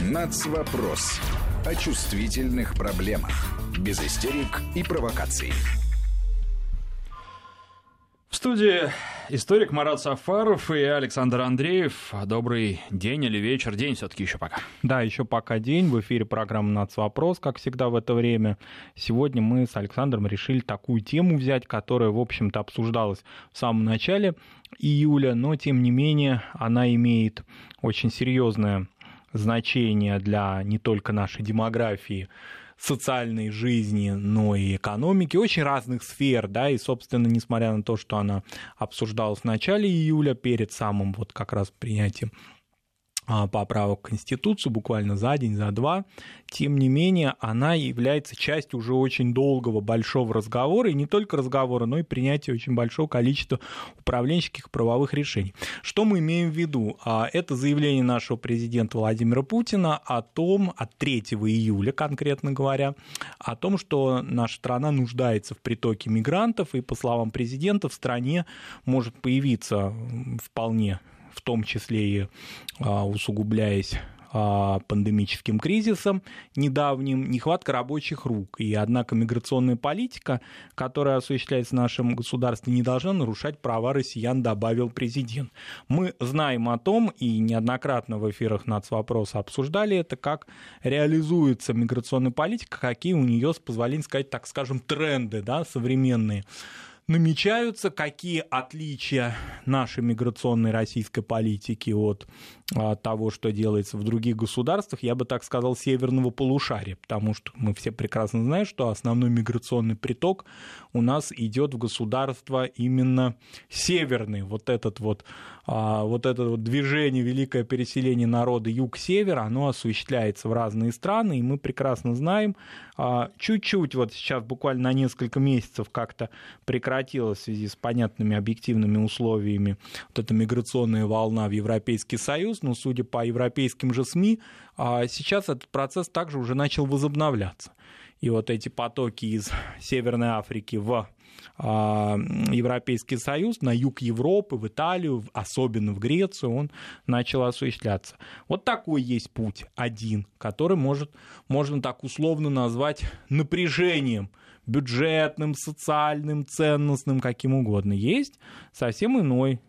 Нацвопрос. О чувствительных проблемах. Без истерик и провокаций. В студии историк Марат Сафаров и Александр Андреев. Добрый день или вечер. День все-таки еще пока. Да, еще пока день. В эфире программа «Нацвопрос», как всегда в это время. Сегодня мы с Александром решили такую тему взять, которая, в общем-то, обсуждалась в самом начале июля, но, тем не менее, она имеет очень серьезное значение для не только нашей демографии, социальной жизни, но и экономики, очень разных сфер, да, и, собственно, несмотря на то, что она обсуждалась в начале июля, перед самым вот как раз принятием поправок в Конституцию буквально за день, за два. Тем не менее, она является частью уже очень долгого, большого разговора, и не только разговора, но и принятия очень большого количества управленческих правовых решений. Что мы имеем в виду? А, это заявление нашего президента Владимира Путина о том, от 3 июля, конкретно говоря, о том, что наша страна нуждается в притоке мигрантов, и, по словам президента, в стране может появиться вполне в том числе и а, усугубляясь а, пандемическим кризисом недавним, нехватка рабочих рук. И однако миграционная политика, которая осуществляется в нашем государстве, не должна нарушать права россиян, добавил президент. Мы знаем о том, и неоднократно в эфирах нацвопроса обсуждали это, как реализуется миграционная политика, какие у нее, с позволения сказать, так скажем, тренды да, современные намечаются, какие отличия нашей миграционной российской политики от того, что делается в других государствах, я бы так сказал, северного полушария, потому что мы все прекрасно знаем, что основной миграционный приток у нас идет в государство именно северный, вот этот вот, а, вот это вот движение, великое переселение народа юг-север, оно осуществляется в разные страны, и мы прекрасно знаем, а, чуть-чуть вот сейчас буквально на несколько месяцев как-то прекратилась в связи с понятными объективными условиями вот эта миграционная волна в Европейский Союз, но судя по европейским же СМИ, а, сейчас этот процесс также уже начал возобновляться. И вот эти потоки из Северной Африки в а, Европейский Союз, на юг Европы, в Италию, особенно в Грецию, он начал осуществляться. Вот такой есть путь один, который может, можно так условно назвать напряжением бюджетным, социальным, ценностным, каким угодно. Есть совсем иной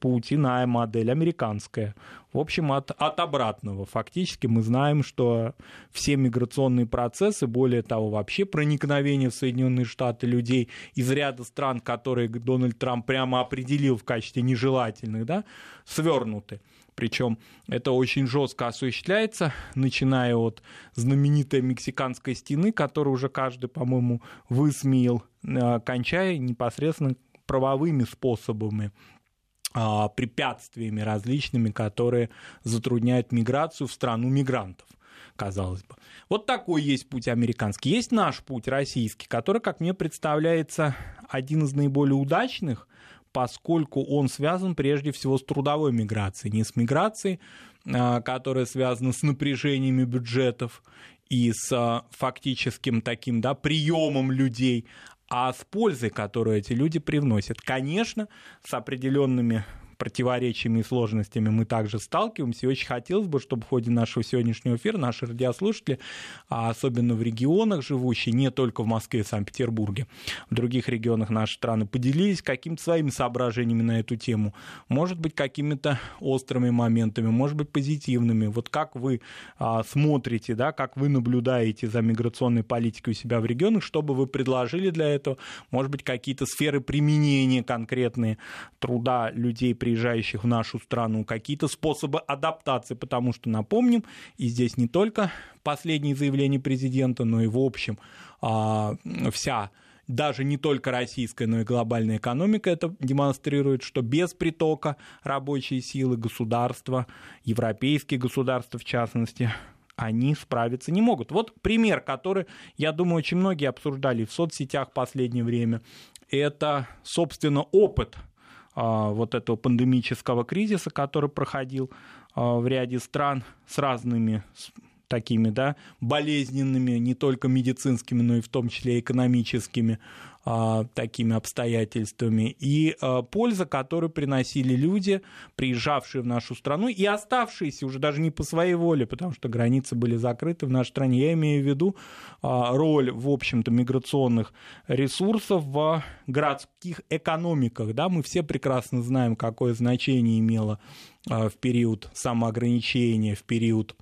путь, иная модель, американская. В общем, от, от обратного. Фактически мы знаем, что все миграционные процессы, более того, вообще проникновение в Соединенные Штаты людей из ряда стран, которые Дональд Трамп прямо определил в качестве нежелательных, да, свернуты. Причем это очень жестко осуществляется, начиная от знаменитой мексиканской стены, которую уже каждый, по-моему, высмеял, э, кончая непосредственно правовыми способами препятствиями различными, которые затрудняют миграцию в страну мигрантов казалось бы. Вот такой есть путь американский. Есть наш путь российский, который, как мне представляется, один из наиболее удачных, поскольку он связан прежде всего с трудовой миграцией, не с миграцией, а, которая связана с напряжениями бюджетов и с а, фактическим таким да, приемом людей, а с пользой, которую эти люди привносят. Конечно, с определенными противоречиями и сложностями мы также сталкиваемся. И очень хотелось бы, чтобы в ходе нашего сегодняшнего эфира наши радиослушатели, а особенно в регионах живущие, не только в Москве и Санкт-Петербурге, в других регионах нашей страны, поделились какими-то своими соображениями на эту тему. Может быть, какими-то острыми моментами, может быть, позитивными. Вот как вы а, смотрите, да, как вы наблюдаете за миграционной политикой у себя в регионах, что бы вы предложили для этого? Может быть, какие-то сферы применения конкретные труда людей, приезжающих в нашу страну, какие-то способы адаптации, потому что, напомним, и здесь не только последние заявления президента, но и в общем а, вся даже не только российская, но и глобальная экономика это демонстрирует, что без притока рабочей силы государства, европейские государства в частности, они справиться не могут. Вот пример, который, я думаю, очень многие обсуждали в соцсетях в последнее время, это, собственно, опыт вот этого пандемического кризиса, который проходил а, в ряде стран с разными такими, да, болезненными, не только медицинскими, но и в том числе экономическими а, такими обстоятельствами, и а, польза, которую приносили люди, приезжавшие в нашу страну и оставшиеся уже даже не по своей воле, потому что границы были закрыты в нашей стране. Я имею в виду а, роль, в общем-то, миграционных ресурсов в городских экономиках. Да? Мы все прекрасно знаем, какое значение имело в период самоограничения, в период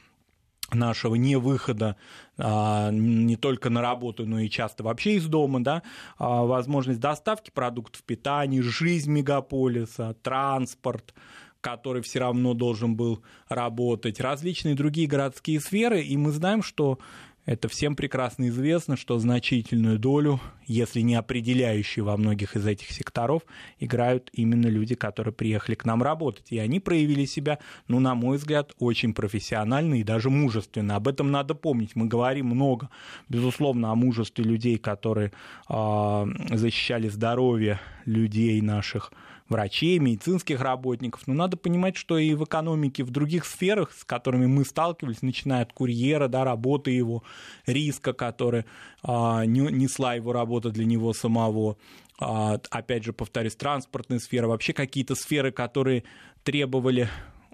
нашего невыхода а, не только на работу, но и часто вообще из дома, да, а, возможность доставки продуктов питания, жизнь мегаполиса, транспорт, который все равно должен был работать, различные другие городские сферы, и мы знаем, что это всем прекрасно известно, что значительную долю, если не определяющую во многих из этих секторов, играют именно люди, которые приехали к нам работать. И они проявили себя, ну, на мой взгляд, очень профессионально и даже мужественно. Об этом надо помнить. Мы говорим много, безусловно, о мужестве людей, которые э, защищали здоровье людей наших врачей, медицинских работников. Но надо понимать, что и в экономике, в других сферах, с которыми мы сталкивались, начиная от курьера, да, работы его, риска, который а, несла его работа для него самого, а, опять же, повторюсь, транспортная сфера, вообще какие-то сферы, которые требовали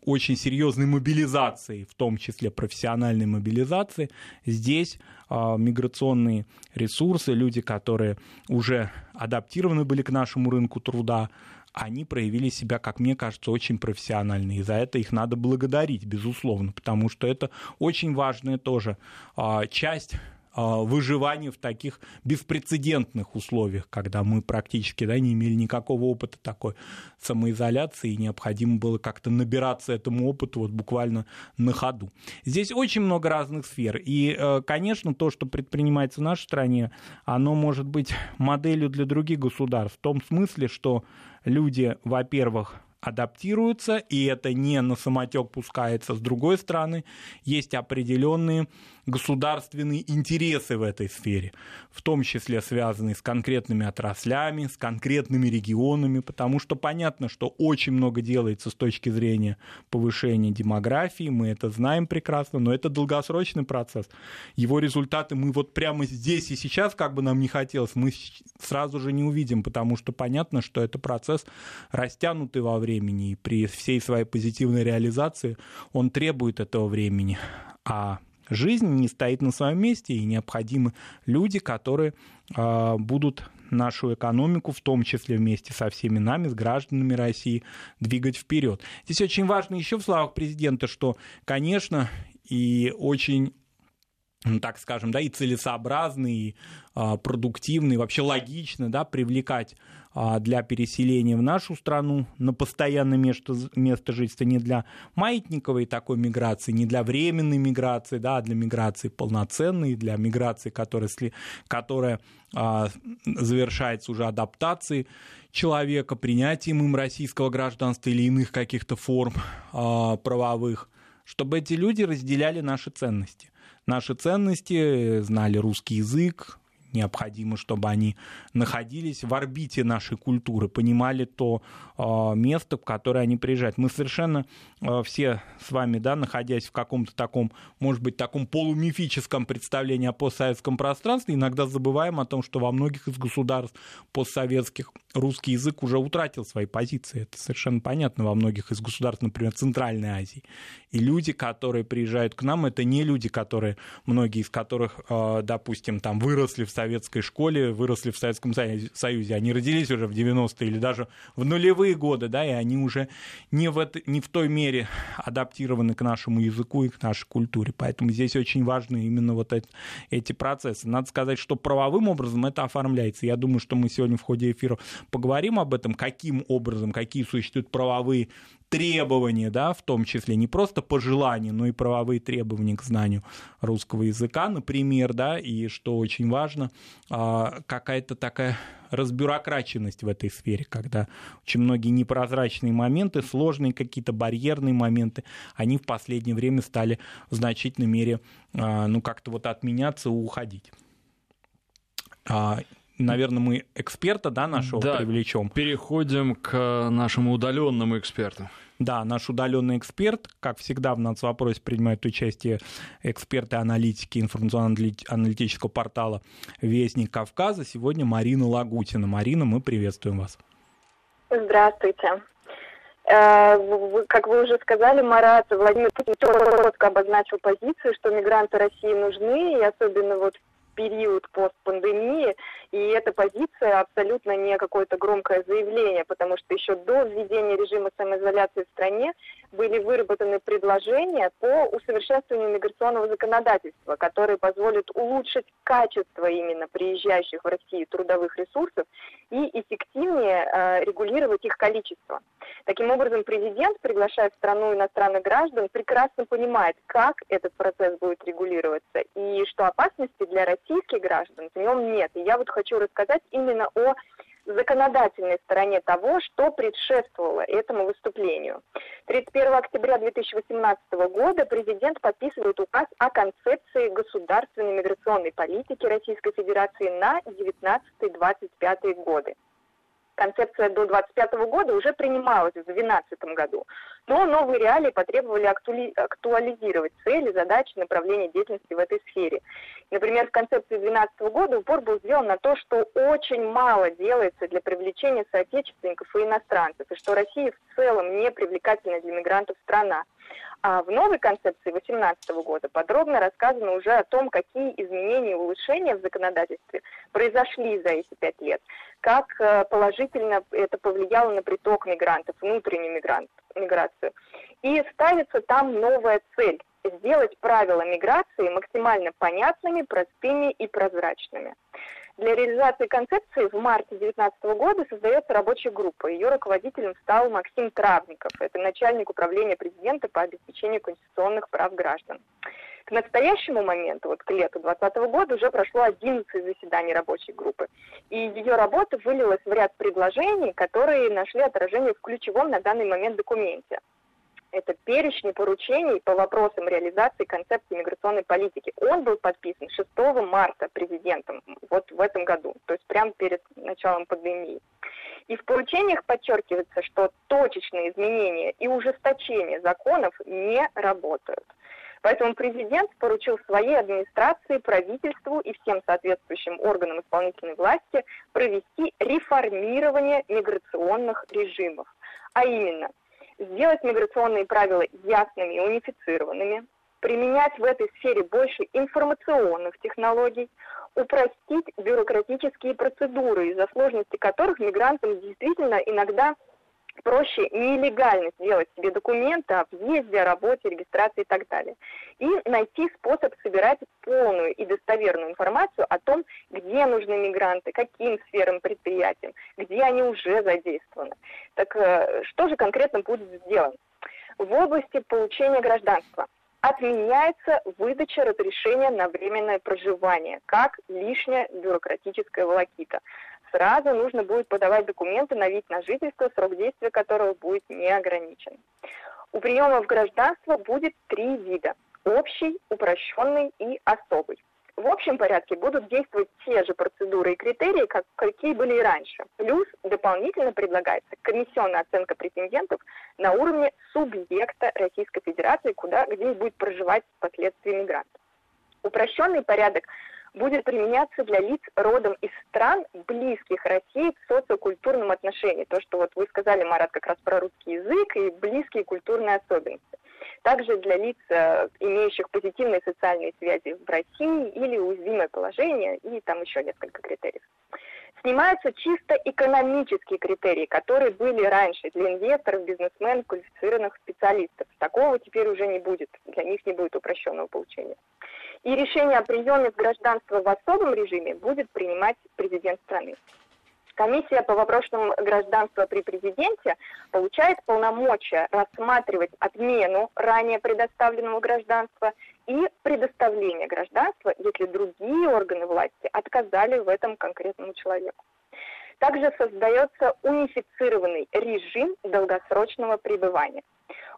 очень серьезной мобилизации, в том числе профессиональной мобилизации. Здесь э, миграционные ресурсы, люди, которые уже адаптированы были к нашему рынку труда, они проявили себя, как мне кажется, очень профессионально. И за это их надо благодарить, безусловно, потому что это очень важная тоже а, часть а, выживания в таких беспрецедентных условиях, когда мы практически да, не имели никакого опыта такой самоизоляции, и необходимо было как-то набираться этому опыту вот буквально на ходу. Здесь очень много разных сфер, и, э, конечно, то, что предпринимается в нашей стране, оно может быть моделью для других государств, в том смысле, что люди, во-первых, адаптируются, и это не на самотек пускается. С другой стороны, есть определенные государственные интересы в этой сфере, в том числе связанные с конкретными отраслями, с конкретными регионами, потому что понятно, что очень много делается с точки зрения повышения демографии, мы это знаем прекрасно, но это долгосрочный процесс. Его результаты мы вот прямо здесь и сейчас, как бы нам не хотелось, мы сразу же не увидим, потому что понятно, что это процесс растянутый во времени, и при всей своей позитивной реализации он требует этого времени. А жизнь не стоит на своем месте, и необходимы люди, которые э, будут нашу экономику, в том числе вместе со всеми нами, с гражданами России, двигать вперед. Здесь очень важно еще в словах президента, что, конечно, и очень так скажем, да, и целесообразно, и а, продуктивно, и вообще логично, да, привлекать а, для переселения в нашу страну на постоянное место, место жительства, не для маятниковой такой миграции, не для временной миграции, да, а для миграции полноценной, для миграции, которая, которая а, завершается уже адаптацией человека, принятием им российского гражданства или иных каких-то форм а, правовых, чтобы эти люди разделяли наши ценности. Наши ценности, знали русский язык, необходимо, чтобы они находились в орбите нашей культуры, понимали то э, место, в которое они приезжают. Мы совершенно э, все с вами, да, находясь в каком-то таком, может быть, таком полумифическом представлении о постсоветском пространстве, иногда забываем о том, что во многих из государств постсоветских русский язык уже утратил свои позиции. Это совершенно понятно во многих из государств, например, Центральной Азии. И люди, которые приезжают к нам, это не люди, которые, многие из которых, э, допустим, там выросли в советской школе, выросли в Советском Союзе, они родились уже в 90-е или даже в нулевые годы, да, и они уже не в, это, не в той мере адаптированы к нашему языку и к нашей культуре. Поэтому здесь очень важны именно вот эти, эти процессы. Надо сказать, что правовым образом это оформляется. Я думаю, что мы сегодня в ходе эфира поговорим об этом, каким образом, какие существуют правовые требования, да, в том числе не просто пожелания, но и правовые требования к знанию русского языка, например, да, и что очень важно, а, какая-то такая разбюрокраченность в этой сфере, когда очень многие непрозрачные моменты, сложные какие-то барьерные моменты, они в последнее время стали в значительной мере, а, ну, как-то вот отменяться и уходить а, наверное, мы эксперта да, нашего да, привлечем. Переходим к нашему удаленному эксперту. Да, наш удаленный эксперт, как всегда в нацвопросе принимают участие эксперты аналитики информационно-аналитического портала «Вестник Кавказа». Сегодня Марина Лагутина. Марина, мы приветствуем вас. Здравствуйте. Э, как вы уже сказали, Марат, Владимир Путин четко обозначил позицию, что мигранты России нужны, и особенно вот период постпандемии, и эта позиция абсолютно не какое-то громкое заявление, потому что еще до введения режима самоизоляции в стране были выработаны предложения по усовершенствованию миграционного законодательства, которые позволят улучшить качество именно приезжающих в Россию трудовых ресурсов и эффективнее э, регулировать их количество. Таким образом, президент, приглашая в страну иностранных граждан, прекрасно понимает, как этот процесс будет регулироваться и что опасности для российских граждан в нем нет. И я вот хочу рассказать именно о законодательной стороне того, что предшествовало этому выступлению. 31 октября 2018 года президент подписывает указ о концепции государственной миграционной политики Российской Федерации на 19-25 годы концепция до 25 года уже принималась в 2012 году. Но новые реалии потребовали актуали актуализировать цели, задачи, направления деятельности в этой сфере. Например, в концепции 2012 года упор был сделан на то, что очень мало делается для привлечения соотечественников и иностранцев, и что Россия в целом не привлекательная для мигрантов страна. А в новой концепции 2018 года подробно рассказано уже о том, какие изменения и улучшения в законодательстве произошли за эти пять лет, как э, положительно это повлияло на приток мигрантов, внутреннюю мигрант, миграцию. И ставится там новая цель – сделать правила миграции максимально понятными, простыми и прозрачными. Для реализации концепции в марте 2019 года создается рабочая группа. Ее руководителем стал Максим Травников. Это начальник управления президента по обеспечению конституционных прав граждан. К настоящему моменту, вот к лету 2020 года, уже прошло 11 заседаний рабочей группы. И ее работа вылилась в ряд предложений, которые нашли отражение в ключевом на данный момент документе – это перечень поручений по вопросам реализации концепции миграционной политики. Он был подписан 6 марта президентом вот в этом году, то есть прямо перед началом пандемии. И в поручениях подчеркивается, что точечные изменения и ужесточение законов не работают. Поэтому президент поручил своей администрации, правительству и всем соответствующим органам исполнительной власти провести реформирование миграционных режимов. А именно – сделать миграционные правила ясными и унифицированными, применять в этой сфере больше информационных технологий, упростить бюрократические процедуры, из-за сложности которых мигрантам действительно иногда проще нелегально сделать себе документы о въезде, о работе, регистрации и так далее. И найти способ собирать полную и достоверную информацию о том, где нужны мигранты, каким сферам предприятиям, где они уже задействованы. Так э, что же конкретно будет сделано? В области получения гражданства отменяется выдача разрешения на временное проживание, как лишняя бюрократическая волокита сразу нужно будет подавать документы на вид на жительство, срок действия которого будет не ограничен. У приема в гражданство будет три вида – общий, упрощенный и особый. В общем порядке будут действовать те же процедуры и критерии, как, какие были и раньше. Плюс дополнительно предлагается комиссионная оценка претендентов на уровне субъекта Российской Федерации, куда, где будет проживать впоследствии мигрант. Упрощенный порядок будет применяться для лиц родом из стран, близких России в социокультурном отношении. То, что вот вы сказали, Марат, как раз про русский язык и близкие культурные особенности. Также для лиц, э, имеющих позитивные социальные связи в России или уязвимое положение, и там еще несколько критериев. Снимаются чисто экономические критерии, которые были раньше для инвесторов, бизнесменов, квалифицированных специалистов. Такого теперь уже не будет, для них не будет упрощенного получения. И решение о приеме в гражданство в особом режиме будет принимать президент страны. Комиссия по вопросам гражданства при президенте получает полномочия рассматривать отмену ранее предоставленного гражданства и предоставление гражданства, если другие органы власти отказали в этом конкретному человеку. Также создается унифицированный режим долгосрочного пребывания.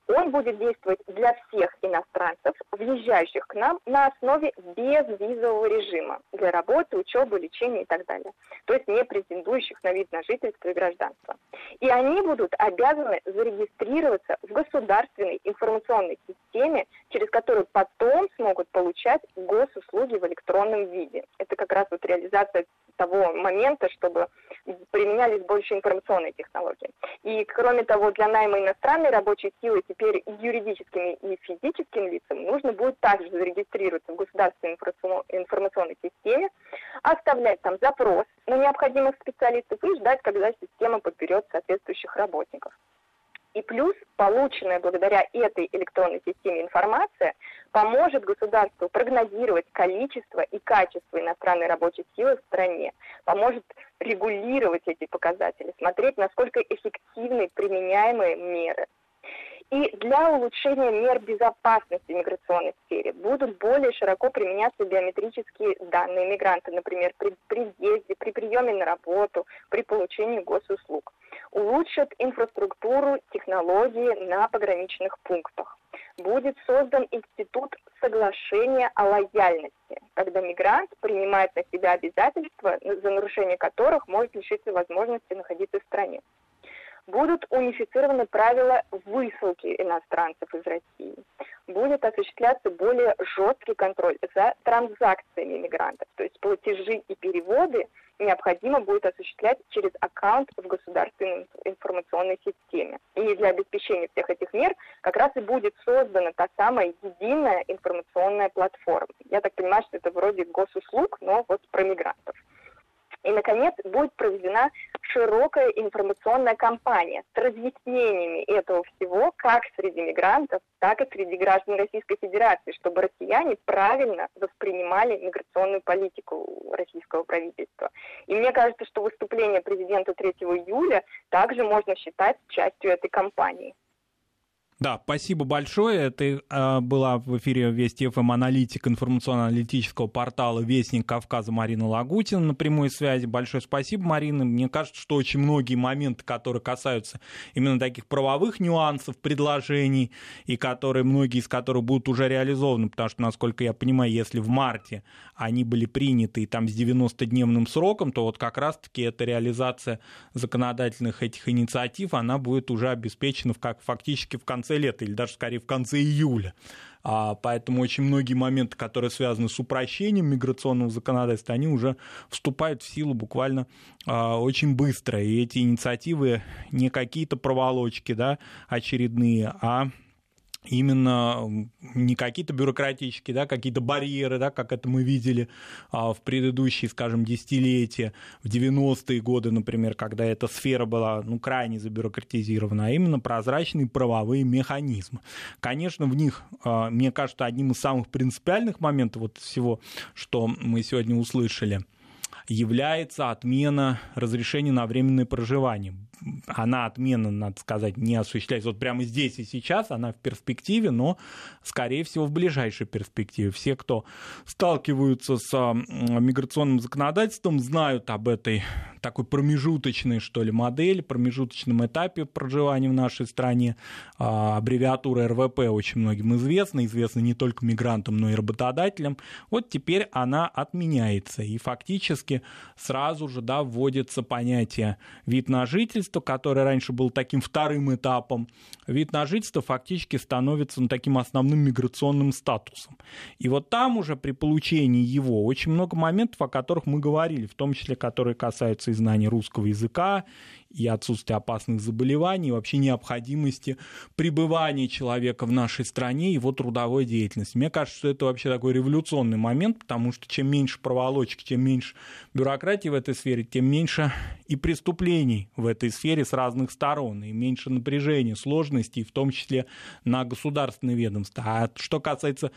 Он будет действовать для всех иностранцев, въезжающих к нам на основе безвизового режима для работы, учебы, лечения и так далее. То есть не претендующих на вид на жительство и гражданство. И они будут обязаны зарегистрироваться в государственной информационной системе, через которую потом смогут получать госуслуги в электронном виде. Это как раз вот реализация того момента, чтобы применялись больше информационные технологии. И, кроме того, для найма иностранной рабочей силы теперь юридическим и физическим лицам нужно будет также зарегистрироваться в государственной информационной системе, оставлять там запрос на необходимых специалистов и ждать, когда система подберет соответствующих работников. И плюс полученная благодаря этой электронной системе информация поможет государству прогнозировать количество и качество иностранной рабочей силы в стране, поможет регулировать эти показатели, смотреть, насколько эффективны применяемые меры. И для улучшения мер безопасности в миграционной сфере будут более широко применяться биометрические данные мигранта, например, при, при въезде, при приеме на работу, при получении госуслуг. Улучшат инфраструктуру, технологии на пограничных пунктах. Будет создан институт соглашения о лояльности, когда мигрант принимает на себя обязательства, за нарушение которых может лишиться возможности находиться в стране будут унифицированы правила высылки иностранцев из России. Будет осуществляться более жесткий контроль за транзакциями мигрантов, то есть платежи и переводы необходимо будет осуществлять через аккаунт в государственной информационной системе. И для обеспечения всех этих мер как раз и будет создана та самая единая информационная платформа. Я так понимаю, что это вроде госуслуг, но вот про мигрантов. И, наконец, будет проведена широкая информационная кампания с разъяснениями этого всего как среди мигрантов, так и среди граждан Российской Федерации, чтобы россияне правильно воспринимали миграционную политику российского правительства. И мне кажется, что выступление президента 3 июля также можно считать частью этой кампании. Да, спасибо большое. Это э, была в эфире Вести ФМ аналитик информационно-аналитического портала Вестник Кавказа Марина Лагутина на прямой связи. Большое спасибо, Марина. Мне кажется, что очень многие моменты, которые касаются именно таких правовых нюансов, предложений, и которые, многие из которых будут уже реализованы, потому что, насколько я понимаю, если в марте они были приняты и там с 90-дневным сроком, то вот как раз-таки эта реализация законодательных этих инициатив, она будет уже обеспечена в, как, фактически в конце конце лета или даже скорее в конце июля. А, поэтому очень многие моменты, которые связаны с упрощением миграционного законодательства, они уже вступают в силу буквально а, очень быстро. И эти инициативы не какие-то проволочки да, очередные, а именно не какие-то бюрократические, да, какие-то барьеры, да, как это мы видели а, в предыдущие, скажем, десятилетия, в 90-е годы, например, когда эта сфера была ну, крайне забюрократизирована, а именно прозрачные правовые механизмы. Конечно, в них, а, мне кажется, одним из самых принципиальных моментов вот всего, что мы сегодня услышали – является отмена разрешения на временное проживание. Она отмена, надо сказать, не осуществляется вот прямо здесь и сейчас, она в перспективе, но, скорее всего, в ближайшей перспективе. Все, кто сталкиваются с миграционным законодательством, знают об этой такой промежуточной, что ли, модели, промежуточном этапе проживания в нашей стране. А, аббревиатура РВП очень многим известна, известна не только мигрантам, но и работодателям. Вот теперь она отменяется, и фактически сразу же да, вводится понятие вид на жительство, которое раньше было таким вторым этапом. Вид на жительство фактически становится ну, таким основным миграционным статусом. И вот там уже при получении его очень много моментов, о которых мы говорили, в том числе, которые касаются и знания русского языка, и отсутствие опасных заболеваний, и вообще необходимости пребывания человека в нашей стране, его трудовой деятельности. Мне кажется, что это вообще такой революционный момент, потому что чем меньше проволочек, чем меньше бюрократии в этой сфере, тем меньше и преступлений в этой сфере с разных сторон, и меньше напряжения, сложностей, в том числе на государственные ведомства. А что касается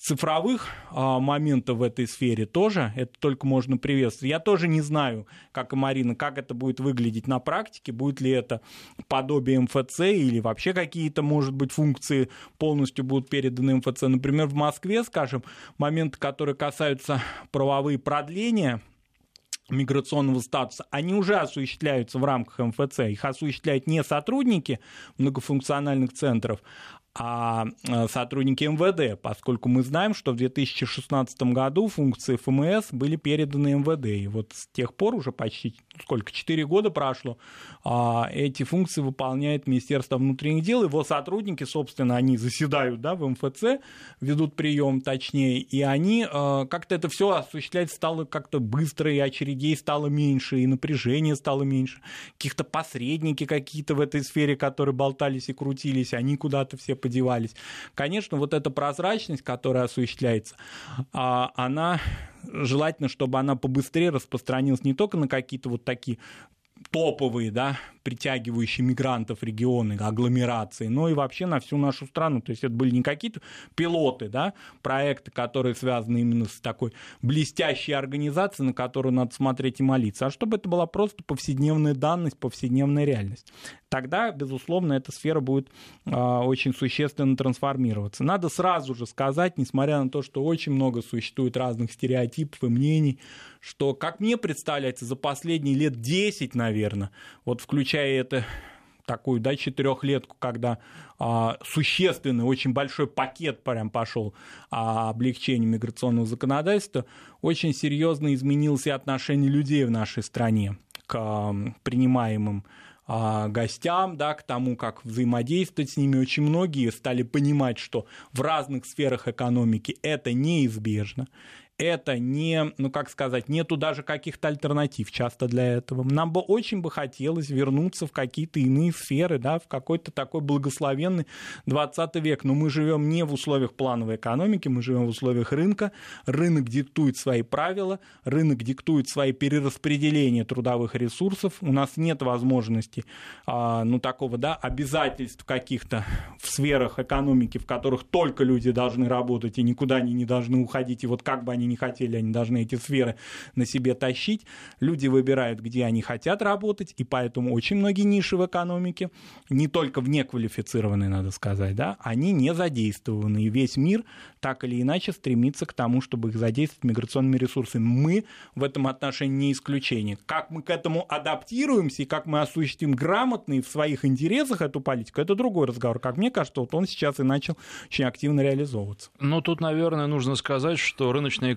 цифровых а, моментов в этой сфере тоже, это только можно приветствовать. Я тоже не знаю, как и Марина, как это будет выглядеть на практике, будет ли это подобие МФЦ или вообще какие-то, может быть, функции полностью будут переданы МФЦ. Например, в Москве, скажем, моменты, которые касаются правовые продления миграционного статуса, они уже осуществляются в рамках МФЦ. Их осуществляют не сотрудники многофункциональных центров, а э, сотрудники МВД, поскольку мы знаем, что в 2016 году функции ФМС были переданы МВД. И вот с тех пор уже почти сколько, 4 года прошло, а, эти функции выполняет Министерство внутренних дел. Его сотрудники, собственно, они заседают да, в МФЦ, ведут прием точнее, и они э, как-то это все осуществлять стало как-то быстро, и очередей стало меньше, и напряжение стало меньше. Каких-то посредники какие-то в этой сфере, которые болтались и крутились, они куда-то все подевались. Конечно, вот эта прозрачность, которая осуществляется, а, она желательно, чтобы она побыстрее распространилась не только на какие-то вот такие топовые, да, притягивающие мигрантов регионы, агломерации, но и вообще на всю нашу страну. То есть это были не какие-то пилоты, да, проекты, которые связаны именно с такой блестящей организацией, на которую надо смотреть и молиться, а чтобы это была просто повседневная данность, повседневная реальность. Тогда, безусловно, эта сфера будет э, очень существенно трансформироваться. Надо сразу же сказать, несмотря на то, что очень много существует разных стереотипов и мнений, что, как мне представляется, за последние лет 10, наверное, вот включая это такую, да, четырехлетку, когда а, существенный, очень большой пакет прям пошел а, облегчения миграционного законодательства, очень серьезно изменилось и отношение людей в нашей стране к а, принимаемым а, гостям, да, к тому, как взаимодействовать с ними. Очень многие стали понимать, что в разных сферах экономики это неизбежно это не, ну как сказать, нету даже каких-то альтернатив часто для этого. Нам бы очень бы хотелось вернуться в какие-то иные сферы, да, в какой-то такой благословенный 20 век. Но мы живем не в условиях плановой экономики, мы живем в условиях рынка. Рынок диктует свои правила, рынок диктует свои перераспределения трудовых ресурсов. У нас нет возможности, а, ну такого, да, обязательств каких-то в сферах экономики, в которых только люди должны работать и никуда они не должны уходить. И вот как бы они не хотели, они должны эти сферы на себе тащить. Люди выбирают, где они хотят работать, и поэтому очень многие ниши в экономике, не только в неквалифицированные, надо сказать, да, они не задействованы. И весь мир так или иначе стремится к тому, чтобы их задействовать миграционными ресурсами. Мы в этом отношении не исключение. Как мы к этому адаптируемся и как мы осуществим грамотно в своих интересах эту политику, это другой разговор. Как мне кажется, вот он сейчас и начал очень активно реализовываться. Ну, тут, наверное, нужно сказать, что рыночная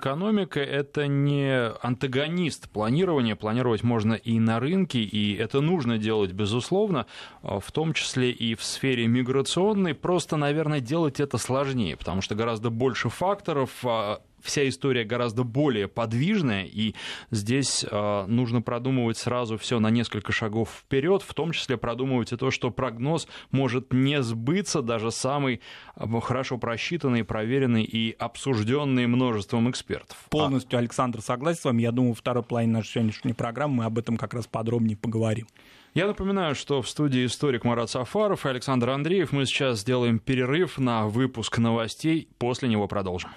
это не антагонист планирования. Планировать можно и на рынке, и это нужно делать, безусловно, в том числе и в сфере миграционной. Просто, наверное, делать это сложнее, потому что гораздо больше факторов, а, вся история гораздо более подвижная, и здесь э, нужно продумывать сразу все на несколько шагов вперед, в том числе продумывать и то, что прогноз может не сбыться, даже самый э, хорошо просчитанный, проверенный и обсужденный множеством экспертов. Полностью, Александр, согласен с вами. Я думаю, второй половине нашей сегодняшней программы мы об этом как раз подробнее поговорим. Я напоминаю, что в студии историк Марат Сафаров и Александр Андреев. Мы сейчас сделаем перерыв на выпуск новостей, после него продолжим.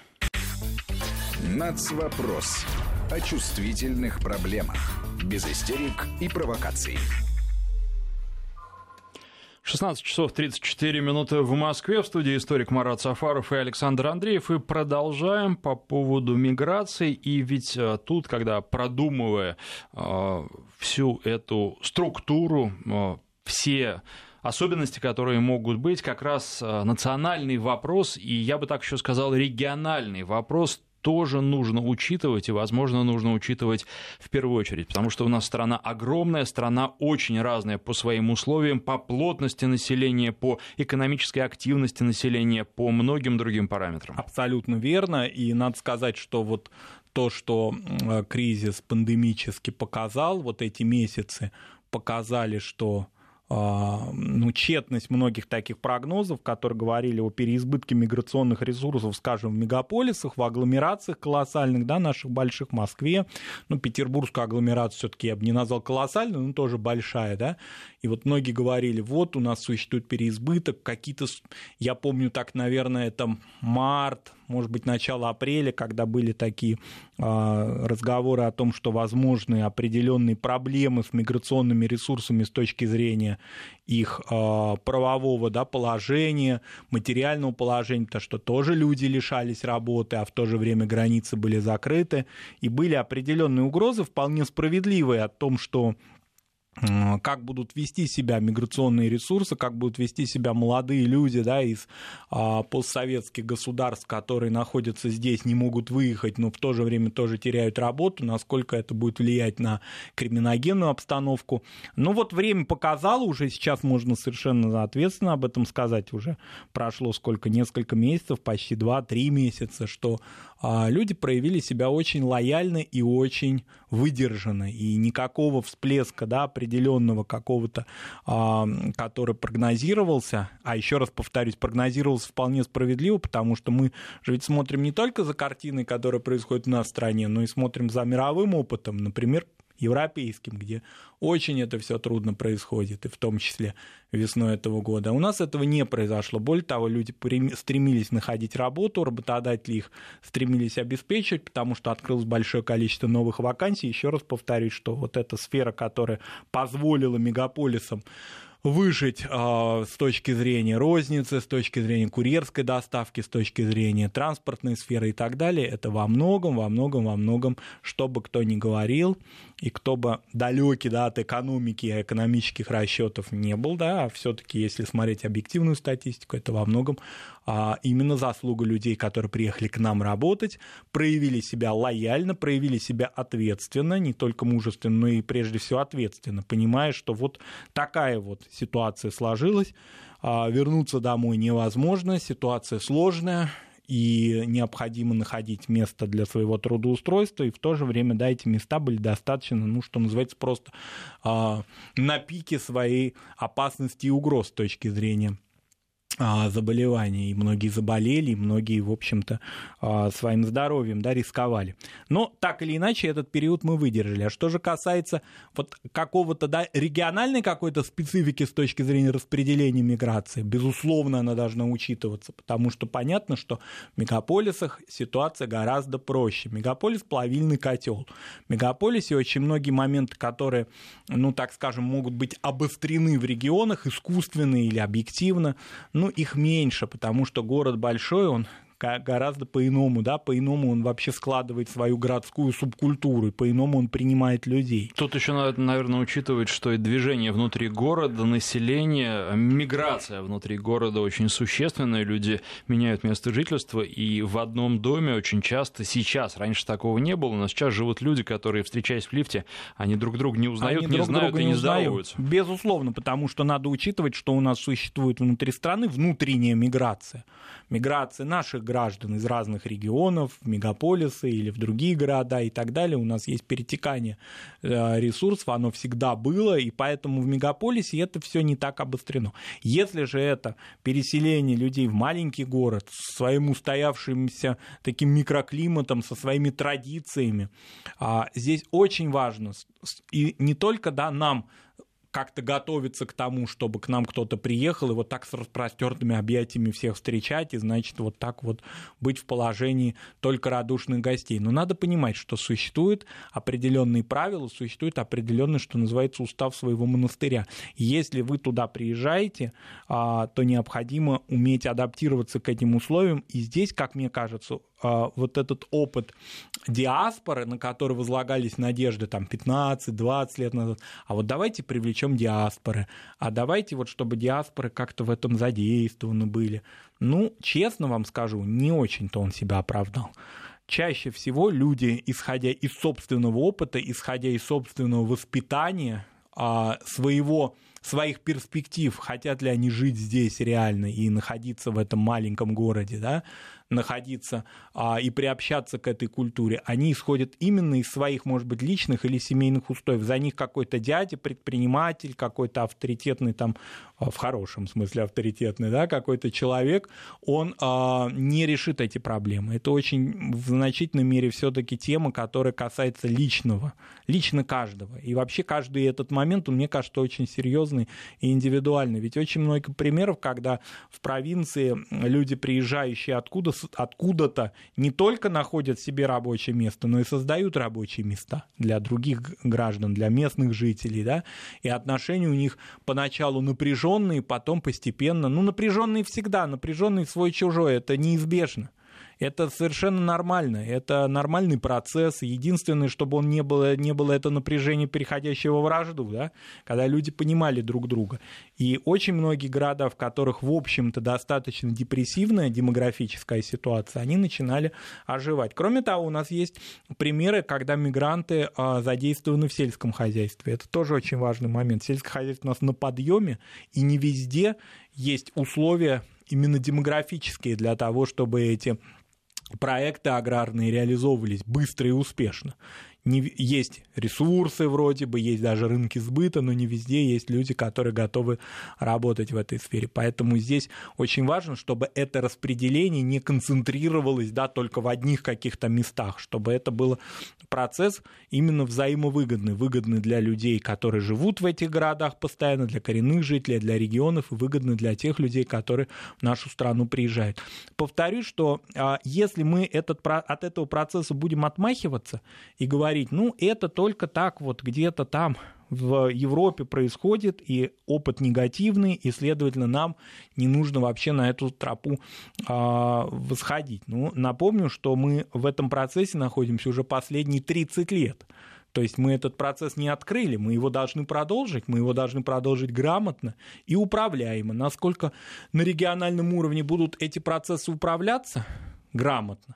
Нацвопрос. О чувствительных проблемах. Без истерик и провокаций. 16 часов 34 минуты в Москве. В студии историк Марат Сафаров и Александр Андреев. И продолжаем по поводу миграции. И ведь э, тут, когда продумывая э, всю эту структуру, э, все особенности, которые могут быть, как раз национальный вопрос, и я бы так еще сказал, региональный вопрос тоже нужно учитывать, и, возможно, нужно учитывать в первую очередь, потому что у нас страна огромная, страна очень разная по своим условиям, по плотности населения, по экономической активности населения, по многим другим параметрам. Абсолютно верно, и надо сказать, что вот то, что кризис пандемически показал, вот эти месяцы показали, что ну, тщетность многих таких прогнозов, которые говорили о переизбытке миграционных ресурсов, скажем, в мегаполисах, в агломерациях колоссальных, да, наших больших, Москве. Ну, петербургскую агломерацию все-таки я бы не назвал колоссальной, но тоже большая, да. И вот многие говорили, вот у нас существует переизбыток, какие-то, я помню так, наверное, это март, может быть, начало апреля, когда были такие а, разговоры о том, что возможны определенные проблемы с миграционными ресурсами с точки зрения их а, правового да, положения, материального положения, то что тоже люди лишались работы, а в то же время границы были закрыты, и были определенные угрозы, вполне справедливые о том, что как будут вести себя миграционные ресурсы, как будут вести себя молодые люди да, из а, постсоветских государств, которые находятся здесь, не могут выехать, но в то же время тоже теряют работу, насколько это будет влиять на криминогенную обстановку. Но вот время показало, уже сейчас можно совершенно ответственно об этом сказать, уже прошло сколько, несколько месяцев, почти 2-3 месяца, что люди проявили себя очень лояльно и очень выдержанно, и никакого всплеска да, определенного какого-то, а, который прогнозировался, а еще раз повторюсь, прогнозировался вполне справедливо, потому что мы же ведь смотрим не только за картиной, которая происходит в нашей стране, но и смотрим за мировым опытом, например, европейским, где очень это все трудно происходит, и в том числе весной этого года. У нас этого не произошло. Более того, люди стремились находить работу, работодатели их стремились обеспечить, потому что открылось большое количество новых вакансий. Еще раз повторюсь, что вот эта сфера, которая позволила мегаполисам выжить э, с точки зрения розницы, с точки зрения курьерской доставки, с точки зрения транспортной сферы и так далее, это во многом, во многом, во многом, что бы кто ни говорил, и кто бы далекий да, от экономики и экономических расчетов не был, да, а все-таки, если смотреть объективную статистику, это во многом а, именно заслуга людей, которые приехали к нам работать, проявили себя лояльно, проявили себя ответственно, не только мужественно, но и прежде всего ответственно, понимая, что вот такая вот ситуация сложилась, а, вернуться домой невозможно, ситуация сложная, и необходимо находить место для своего трудоустройства, и в то же время, да, эти места были достаточно, ну, что называется, просто э, на пике своей опасности и угроз с точки зрения. а, заболеваний, и многие заболели, и многие, в общем-то, а, своим здоровьем да, рисковали. Но так или иначе этот период мы выдержали. А что же касается вот какого-то да, региональной какой-то специфики с точки зрения распределения миграции, безусловно, она должна учитываться, потому что понятно, что в мегаполисах ситуация гораздо проще. Мегаполис – плавильный котел. В мегаполисе очень многие моменты, которые, ну, так скажем, могут быть обострены в регионах, искусственно или объективно, ну, их меньше, потому что город большой, он гораздо по-иному, да, по-иному он вообще складывает свою городскую субкультуру, по-иному он принимает людей. Тут еще надо, наверное, учитывать, что и движение внутри города, население, миграция внутри города очень существенная, люди меняют место жительства, и в одном доме очень часто сейчас, раньше такого не было, но сейчас живут люди, которые, встречаясь в лифте, они друг друга не узнают, они не друг знают и не, здороваются. Безусловно, потому что надо учитывать, что у нас существует внутри страны внутренняя миграция. Миграция наших граждан из разных регионов, в мегаполисы или в другие города и так далее. У нас есть перетекание э, ресурсов, оно всегда было, и поэтому в мегаполисе это все не так обострено. Если же это переселение людей в маленький город с своим устоявшимся таким микроклиматом, со своими традициями, а, здесь очень важно, и не только да, нам как-то готовиться к тому, чтобы к нам кто-то приехал, и вот так с распростертыми объятиями всех встречать, и, значит, вот так вот быть в положении только радушных гостей. Но надо понимать, что существуют определенные правила, существует определенный, что называется, устав своего монастыря. если вы туда приезжаете, а, то необходимо уметь адаптироваться к этим условиям, и здесь, как мне кажется, вот этот опыт диаспоры, на который возлагались надежды там 15-20 лет назад, а вот давайте привлечем диаспоры, а давайте вот чтобы диаспоры как-то в этом задействованы были. Ну, честно вам скажу, не очень-то он себя оправдал. Чаще всего люди, исходя из собственного опыта, исходя из собственного воспитания, а, своего своих перспектив, хотят ли они жить здесь реально и находиться в этом маленьком городе, да, находиться а, и приобщаться к этой культуре, они исходят именно из своих, может быть, личных или семейных устоев. За них какой-то дядя, предприниматель, какой-то авторитетный там, а, в хорошем смысле авторитетный, да, какой-то человек, он а, не решит эти проблемы. Это очень в значительной мере все-таки тема, которая касается личного, лично каждого. И вообще каждый этот момент, мне кажется, очень серьезный и индивидуальный. Ведь очень много примеров, когда в провинции люди, приезжающие откуда откуда-то не только находят себе рабочее место, но и создают рабочие места для других граждан, для местных жителей, да, и отношения у них поначалу напряженные, потом постепенно, ну, напряженные всегда, напряженный свой-чужой, это неизбежно. Это совершенно нормально, это нормальный процесс. Единственное, чтобы он не было, не было это напряжение, переходящего в вражду, да, когда люди понимали друг друга. И очень многие города, в которых, в общем-то, достаточно депрессивная демографическая ситуация, они начинали оживать. Кроме того, у нас есть примеры, когда мигранты а, задействованы в сельском хозяйстве. Это тоже очень важный момент. Сельское хозяйство у нас на подъеме, и не везде есть условия именно демографические для того, чтобы эти проекты аграрные реализовывались быстро и успешно не, есть ресурсы вроде бы, есть даже рынки сбыта, но не везде есть люди, которые готовы работать в этой сфере. Поэтому здесь очень важно, чтобы это распределение не концентрировалось да, только в одних каких-то местах, чтобы это был процесс именно взаимовыгодный, выгодный для людей, которые живут в этих городах постоянно, для коренных жителей, для регионов, и выгодный для тех людей, которые в нашу страну приезжают. Повторюсь, что а, если мы этот, от этого процесса будем отмахиваться и говорить, говорить, ну, это только так вот где-то там в Европе происходит, и опыт негативный, и, следовательно, нам не нужно вообще на эту тропу а, восходить. Ну, напомню, что мы в этом процессе находимся уже последние 30 лет. То есть мы этот процесс не открыли, мы его должны продолжить, мы его должны продолжить грамотно и управляемо. Насколько на региональном уровне будут эти процессы управляться грамотно,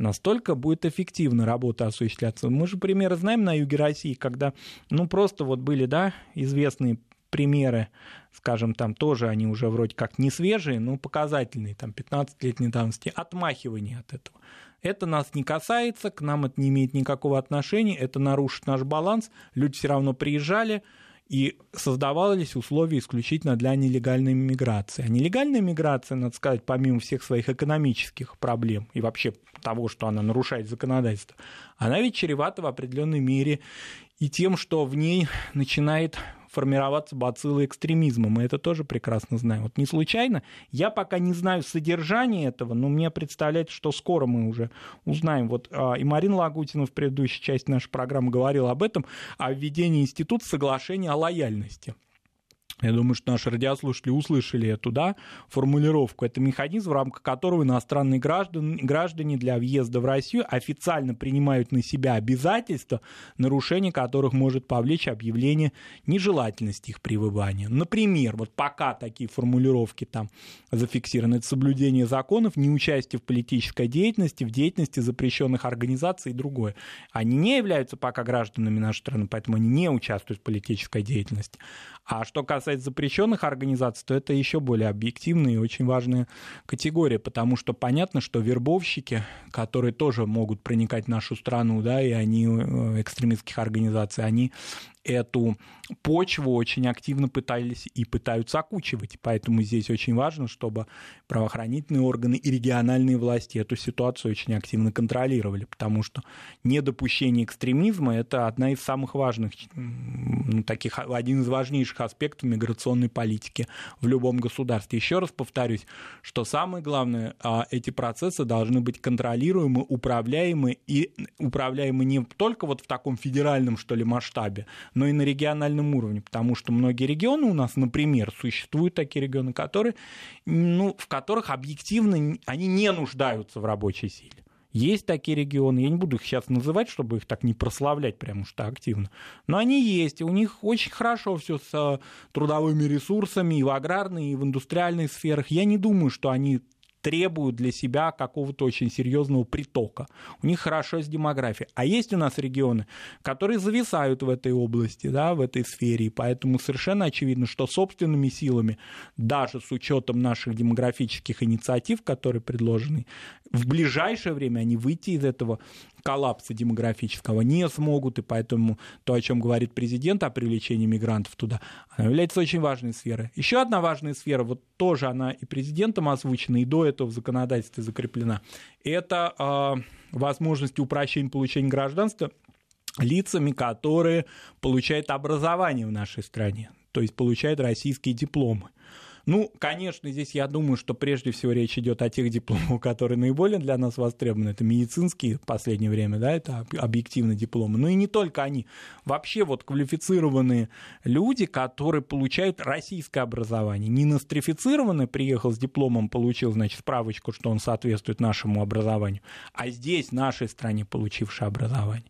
настолько будет эффективно работа осуществляться. Мы же примеры знаем на юге России, когда, ну, просто вот были, да, известные примеры, скажем, там тоже они уже вроде как не свежие, но показательные, там 15-летней давности, отмахивание от этого. Это нас не касается, к нам это не имеет никакого отношения, это нарушит наш баланс, люди все равно приезжали, и создавались условия исключительно для нелегальной миграции. А нелегальная миграция, надо сказать, помимо всех своих экономических проблем и вообще того, что она нарушает законодательство, она ведь чревата в определенной мере и тем, что в ней начинает формироваться бациллы экстремизма. Мы это тоже прекрасно знаем. Вот не случайно. Я пока не знаю содержания этого, но мне представляется, что скоро мы уже узнаем. Вот а, и Марина Лагутина в предыдущей части нашей программы говорила об этом, о введении института соглашения о лояльности. Я думаю, что наши радиослушатели услышали эту да, формулировку. Это механизм, в рамках которого иностранные граждане, граждане для въезда в Россию официально принимают на себя обязательства, нарушение которых может повлечь объявление нежелательности их пребывания. Например, вот пока такие формулировки там зафиксированы, это соблюдение законов, неучастие в политической деятельности, в деятельности запрещенных организаций и другое. Они не являются пока гражданами нашей страны, поэтому они не участвуют в политической деятельности. А что касается запрещенных организаций, то это еще более объективная и очень важная категория, потому что понятно, что вербовщики, которые тоже могут проникать в нашу страну, да, и они э, экстремистских организаций, они эту почву очень активно пытались и пытаются окучивать. Поэтому здесь очень важно, чтобы правоохранительные органы и региональные власти эту ситуацию очень активно контролировали, потому что недопущение экстремизма – это одна из самых важных, ну, таких, один из важнейших аспектов миграционной политики в любом государстве. Еще раз повторюсь, что самое главное, а, эти процессы должны быть контролируемы, управляемы и управляемы не только вот в таком федеральном, что ли, масштабе, но и на региональном уровне, потому что многие регионы у нас, например, существуют такие регионы, которые, ну, в которых объективно они не нуждаются в рабочей силе. Есть такие регионы, я не буду их сейчас называть, чтобы их так не прославлять прямо что активно, но они есть, и у них очень хорошо все с трудовыми ресурсами и в аграрной, и в индустриальной сферах. Я не думаю, что они требуют для себя какого-то очень серьезного притока. У них хорошо с демографией. А есть у нас регионы, которые зависают в этой области, да, в этой сфере, и поэтому совершенно очевидно, что собственными силами, даже с учетом наших демографических инициатив, которые предложены, в ближайшее время они выйти из этого коллапса демографического не смогут, и поэтому то, о чем говорит президент о привлечении мигрантов туда, она является очень важной сферой. Еще одна важная сфера, вот тоже она и президентом озвучена, и до этого в законодательстве закреплена, это э, возможность упрощения получения гражданства лицами, которые получают образование в нашей стране, то есть получают российские дипломы. Ну, конечно, здесь я думаю, что прежде всего речь идет о тех дипломах, которые наиболее для нас востребованы. Это медицинские в последнее время, да, это объективные дипломы. Но и не только они. Вообще вот квалифицированные люди, которые получают российское образование. Не нострифицированный приехал с дипломом, получил, значит, справочку, что он соответствует нашему образованию, а здесь, нашей стране, получивший образование.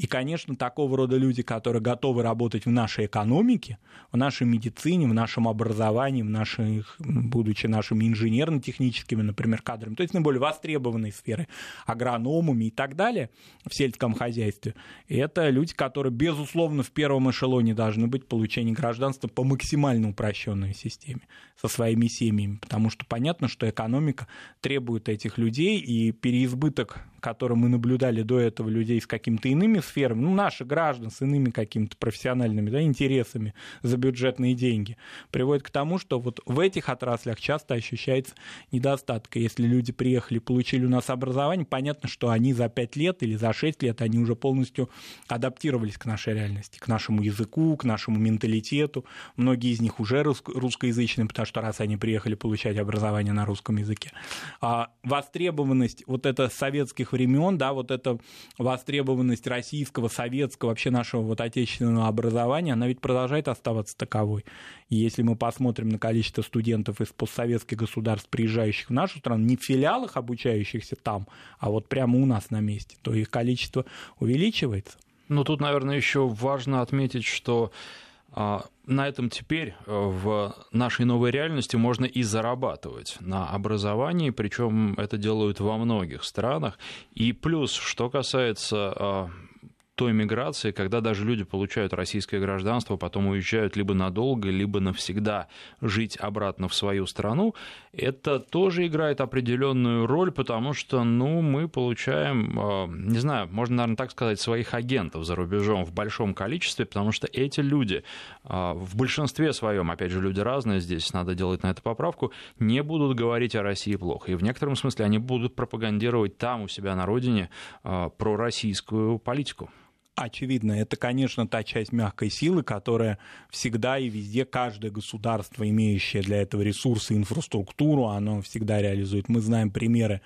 И, конечно, такого рода люди, которые готовы работать в нашей экономике, в нашей медицине, в нашем образовании, в наших, будучи нашими инженерно-техническими, например, кадрами, то есть наиболее востребованные сферы, агрономами и так далее в сельском хозяйстве, это люди, которые, безусловно, в первом эшелоне должны быть получение гражданства по максимально упрощенной системе со своими семьями, потому что понятно, что экономика требует этих людей, и переизбыток которым мы наблюдали до этого людей с какими-то иными сферами, ну, наши граждан с иными какими-то профессиональными да, интересами за бюджетные деньги, приводит к тому, что вот в этих отраслях часто ощущается недостаток. И если люди приехали, получили у нас образование, понятно, что они за 5 лет или за 6 лет, они уже полностью адаптировались к нашей реальности, к нашему языку, к нашему менталитету. Многие из них уже русскоязычные, потому что раз они приехали получать образование на русском языке. А востребованность вот это советских советских времен, да, вот эта востребованность российского, советского, вообще нашего вот отечественного образования, она ведь продолжает оставаться таковой. И если мы посмотрим на количество студентов из постсоветских государств, приезжающих в нашу страну, не в филиалах, обучающихся там, а вот прямо у нас на месте, то их количество увеличивается. Ну, тут, наверное, еще важно отметить, что на этом теперь э, в нашей новой реальности можно и зарабатывать на образовании, причем это делают во многих странах. И плюс, что касается а, той миграции, когда даже люди получают российское гражданство, потом уезжают либо надолго, либо навсегда жить обратно в свою страну, это тоже играет определенную роль, потому что, ну, мы получаем, а, не знаю, можно, наверное, так сказать, своих агентов за рубежом в большом количестве, потому что эти люди а, в большинстве своем, опять же, люди разные, здесь надо делать на это поправку, не будут говорить о России плохо. И в некотором смысле они будут пропагандировать там у себя на родине а, пророссийскую политику очевидно, это, конечно, та часть мягкой силы, которая всегда и везде, каждое государство, имеющее для этого ресурсы, инфраструктуру, оно всегда реализует. Мы знаем примеры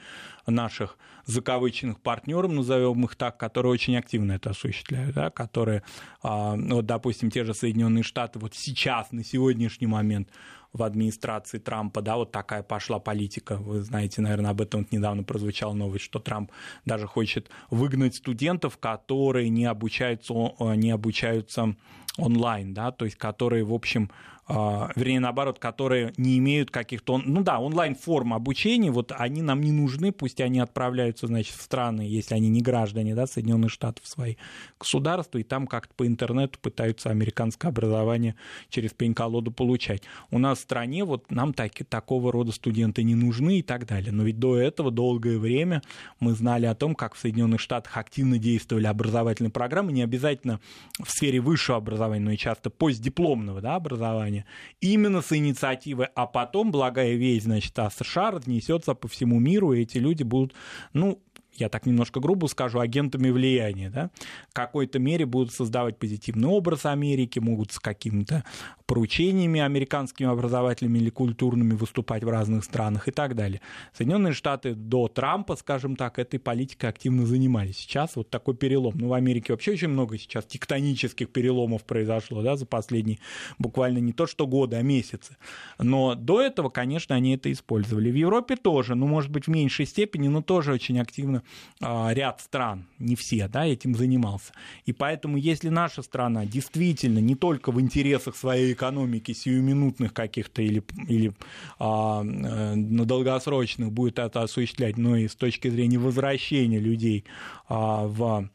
наших закавыченных партнеров, назовем их так, которые очень активно это осуществляют, да, которые, а, вот, допустим, те же Соединенные Штаты вот сейчас, на сегодняшний момент, в администрации Трампа, да, вот такая пошла политика. Вы знаете, наверное, об этом вот недавно прозвучала новость, что Трамп даже хочет выгнать студентов, которые не обучаются, не обучаются онлайн, да, то есть которые, в общем, вернее, наоборот, которые не имеют каких-то, ну да, онлайн-форм обучения, вот они нам не нужны, пусть они отправляются, значит, в страны, если они не граждане, да, Соединенных Штатов, свои государства, и там как-то по интернету пытаются американское образование через пень-колоду получать. У нас в стране вот нам так, такого рода студенты не нужны и так далее. Но ведь до этого долгое время мы знали о том, как в Соединенных Штатах активно действовали образовательные программы, не обязательно в сфере высшего образования, но и часто постдипломного да, образования, образования именно с инициативы, а потом, благая весть, значит, о США разнесется по всему миру, и эти люди будут, ну, я так немножко грубо скажу, агентами влияния, да, в какой-то мере будут создавать позитивный образ Америки, могут с какими-то поручениями американскими образовательными или культурными выступать в разных странах и так далее. Соединенные Штаты до Трампа, скажем так, этой политикой активно занимались. Сейчас вот такой перелом. Ну, в Америке вообще очень много сейчас тектонических переломов произошло, да, за последние буквально не то что годы, а месяцы. Но до этого, конечно, они это использовали. В Европе тоже, ну, может быть, в меньшей степени, но тоже очень активно а, ряд стран, не все, да, этим занимался. И поэтому, если наша страна действительно не только в интересах своей экономики сиюминутных каких-то или, или а, э, на долгосрочных будет это осуществлять, но и с точки зрения возвращения людей а, в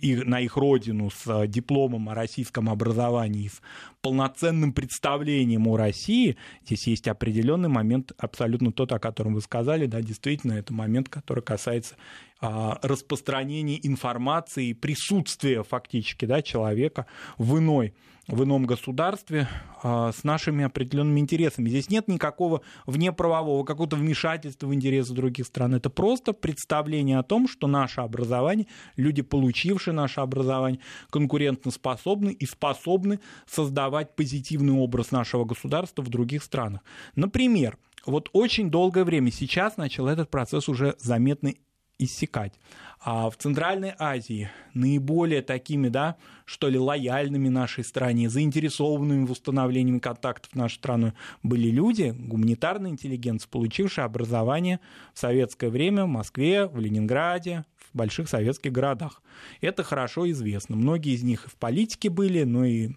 и на их родину с дипломом о российском образовании, с полноценным представлением о России, здесь есть определенный момент, абсолютно тот, о котором вы сказали, да, действительно, это момент, который касается а, распространения информации, присутствия фактически да, человека в иной в ином государстве а, с нашими определенными интересами. Здесь нет никакого внеправового, какого-то вмешательства в интересы других стран. Это просто представление о том, что наше образование, люди, получившие наше образование, конкурентоспособны и способны создавать создавать позитивный образ нашего государства в других странах. Например, вот очень долгое время сейчас начал этот процесс уже заметно иссякать. А в Центральной Азии наиболее такими, да, что ли, лояльными нашей стране, заинтересованными в установлении контактов в нашу страну были люди, гуманитарные интеллигенции, получившие образование в советское время в Москве, в Ленинграде, в больших советских городах. Это хорошо известно. Многие из них и в политике были, но и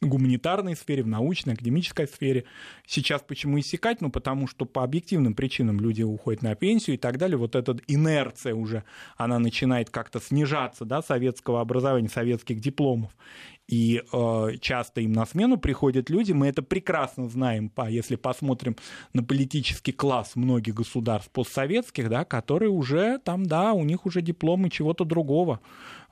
гуманитарной сфере, в научной, академической сфере. Сейчас почему иссякать? Ну, потому что по объективным причинам люди уходят на пенсию и так далее. Вот эта инерция уже, она начинает как-то снижаться, да, советского образования, советских дипломов и э, часто им на смену приходят люди. Мы это прекрасно знаем, по, если посмотрим на политический класс многих государств постсоветских, да, которые уже там, да, у них уже дипломы чего-то другого,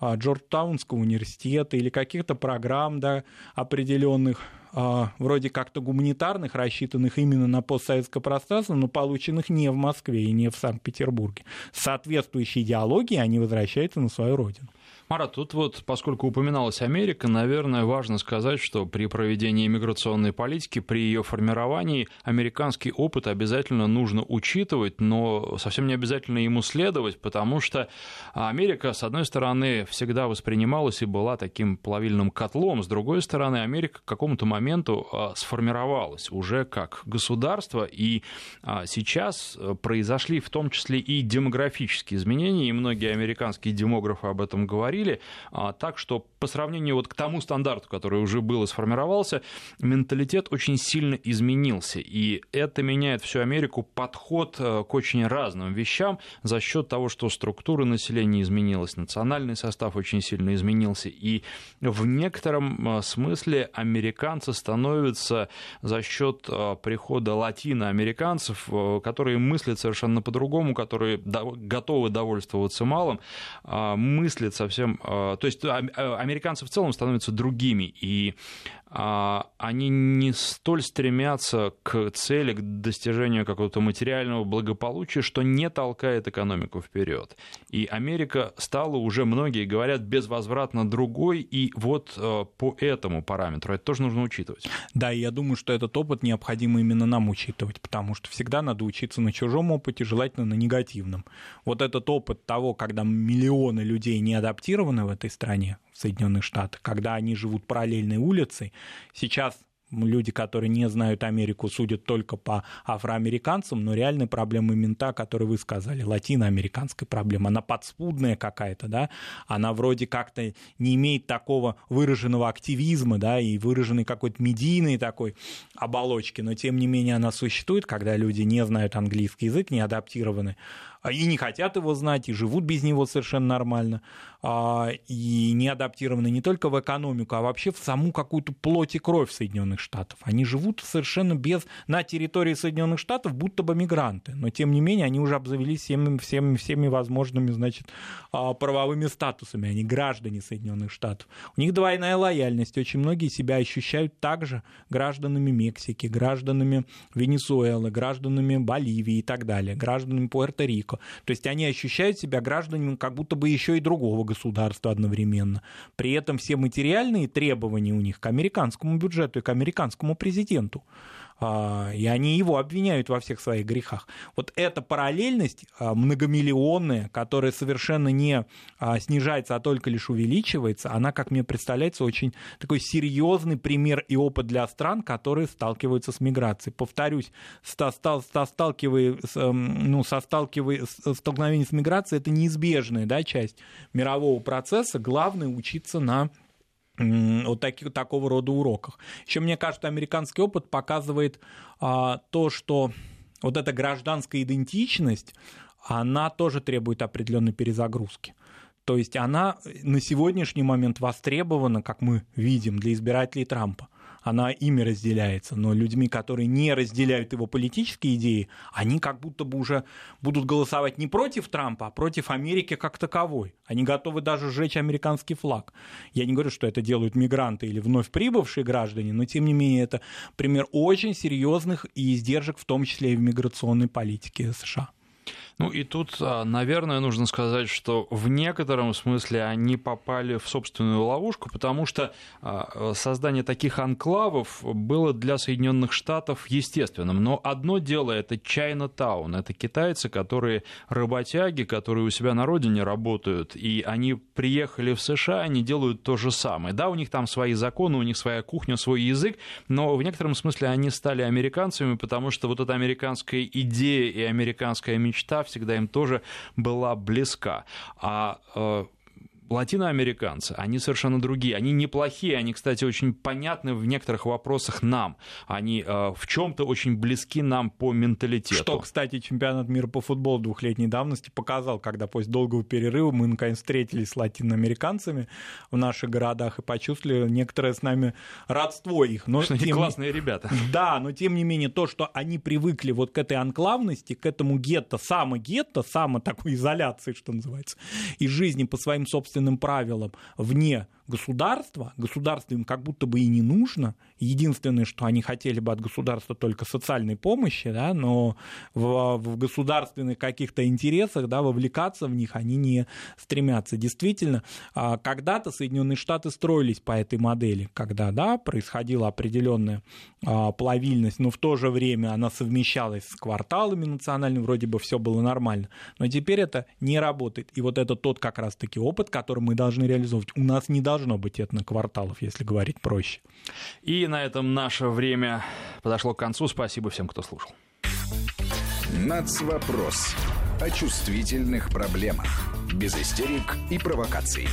э, Джорджтаунского университета или каких-то программ да, определенных а, вроде как-то гуманитарных, рассчитанных именно на постсоветское пространство, но полученных не в Москве и не в Санкт-Петербурге. С соответствующей идеологией они возвращаются на свою родину. Марат, тут вот, поскольку упоминалась Америка, наверное, важно сказать, что при проведении миграционной политики, при ее формировании американский опыт обязательно нужно учитывать, но совсем не обязательно ему следовать, потому что Америка, с одной стороны, всегда воспринималась и была таким плавильным котлом, с другой стороны, Америка к какому-то моменту а, сформировалась уже как государство, и а, сейчас произошли в том числе и демографические изменения, и многие американские демографы об этом говорят, говорили, а, так что по сравнению вот к тому стандарту, который уже был и сформировался, менталитет очень сильно изменился, и это меняет всю Америку подход э, к очень разным вещам за счет того, что структура населения изменилась, национальный состав очень сильно изменился, и в некотором э, смысле американцы становятся за счет э, прихода латиноамериканцев, которые мыслят совершенно по-другому, которые готовы довольствоваться малым, мыслят совсем то есть э, американцы в целом становятся другими, и они не столь стремятся к цели, к достижению какого-то материального благополучия, что не толкает экономику вперед. И Америка стала уже, многие говорят, безвозвратно другой, и вот э, по этому параметру это тоже нужно учитывать. Да, и я думаю, что этот опыт необходимо именно нам учитывать, потому что всегда надо учиться на чужом опыте, желательно на негативном. Вот этот опыт того, когда миллионы людей не адаптированы в этой стране, в Соединенных Штатах, когда они живут параллельной улицей. Сейчас люди, которые не знают Америку, судят только по афроамериканцам, но реальная проблема именно та, которую вы сказали, латиноамериканская проблема. Она подспудная какая-то, да, она вроде как-то не имеет такого выраженного активизма, да, и выраженной какой-то медийной такой оболочки, но тем не менее она существует, когда люди не знают английский язык, не адаптированы и не хотят его знать, и живут без него совершенно нормально, а, и не адаптированы не только в экономику, а вообще в саму какую-то плоть и кровь Соединенных Штатов. Они живут совершенно без, на территории Соединенных Штатов, будто бы мигранты, но тем не менее они уже обзавелись всеми, всеми, всеми возможными, значит, а, правовыми статусами, они граждане Соединенных Штатов. У них двойная лояльность, очень многие себя ощущают также гражданами Мексики, гражданами Венесуэлы, гражданами Боливии и так далее, гражданами Пуэрто-Рико. То есть они ощущают себя гражданами как будто бы еще и другого государства одновременно. При этом все материальные требования у них к американскому бюджету и к американскому президенту и они его обвиняют во всех своих грехах. Вот эта параллельность а, многомиллионная, которая совершенно не а, снижается, а только лишь увеличивается, она, как мне представляется, очень такой серьезный пример и опыт для стран, которые сталкиваются с миграцией. Повторюсь, сталкивая, эм, ну, со сталкивая, столкновение с миграцией – это неизбежная да, часть мирового процесса. Главное – учиться на вот таки, такого рода уроках. Еще мне кажется, американский опыт показывает а, то, что вот эта гражданская идентичность, она тоже требует определенной перезагрузки. То есть она на сегодняшний момент востребована, как мы видим, для избирателей Трампа она ими разделяется, но людьми, которые не разделяют его политические идеи, они как будто бы уже будут голосовать не против Трампа, а против Америки как таковой. Они готовы даже сжечь американский флаг. Я не говорю, что это делают мигранты или вновь прибывшие граждане, но тем не менее это пример очень серьезных и издержек, в том числе и в миграционной политике США. Ну и тут, а, наверное, нужно сказать, что в некотором смысле они попали в собственную ловушку, потому что а, создание таких анклавов было для Соединенных Штатов естественным. Но одно дело это Чайна-таун, это китайцы, которые работяги, которые у себя на родине работают, и они приехали в США, они делают то же самое. Да, у них там свои законы, у них своя кухня, свой язык, но в некотором смысле они стали американцами, потому что вот эта американская идея и американская мечта всегда им тоже была близка. А э, латиноамериканцы, они совершенно другие. Они неплохие, они, кстати, очень понятны в некоторых вопросах нам. Они э, в чем-то очень близки нам по менталитету. Что, кстати, чемпионат мира по футболу двухлетней давности показал, когда после долгого перерыва мы наконец встретились с латиноамериканцами в наших городах и почувствовали некоторое с нами родство их. Но, что тем... классные ребята. Да, но тем не менее то, что они привыкли вот к этой анклавности, к этому гетто, само-гетто, само такой изоляции, что называется, и жизни по своим собственным собственным правилам вне государства, государство им как будто бы и не нужно. Единственное, что они хотели бы от государства только социальной помощи, да, но в, в государственных каких-то интересах да, вовлекаться в них они не стремятся. Действительно, а, когда-то Соединенные Штаты строились по этой модели, когда да, происходила определенная а, плавильность, но в то же время она совмещалась с кварталами национальными, вроде бы все было нормально. Но теперь это не работает. И вот это тот как раз-таки опыт, который мы должны реализовывать. У нас не должно должно быть этнокварталов, если говорить проще. И на этом наше время подошло к концу. Спасибо всем, кто слушал. Нацвопрос о чувствительных проблемах. Без истерик и провокаций.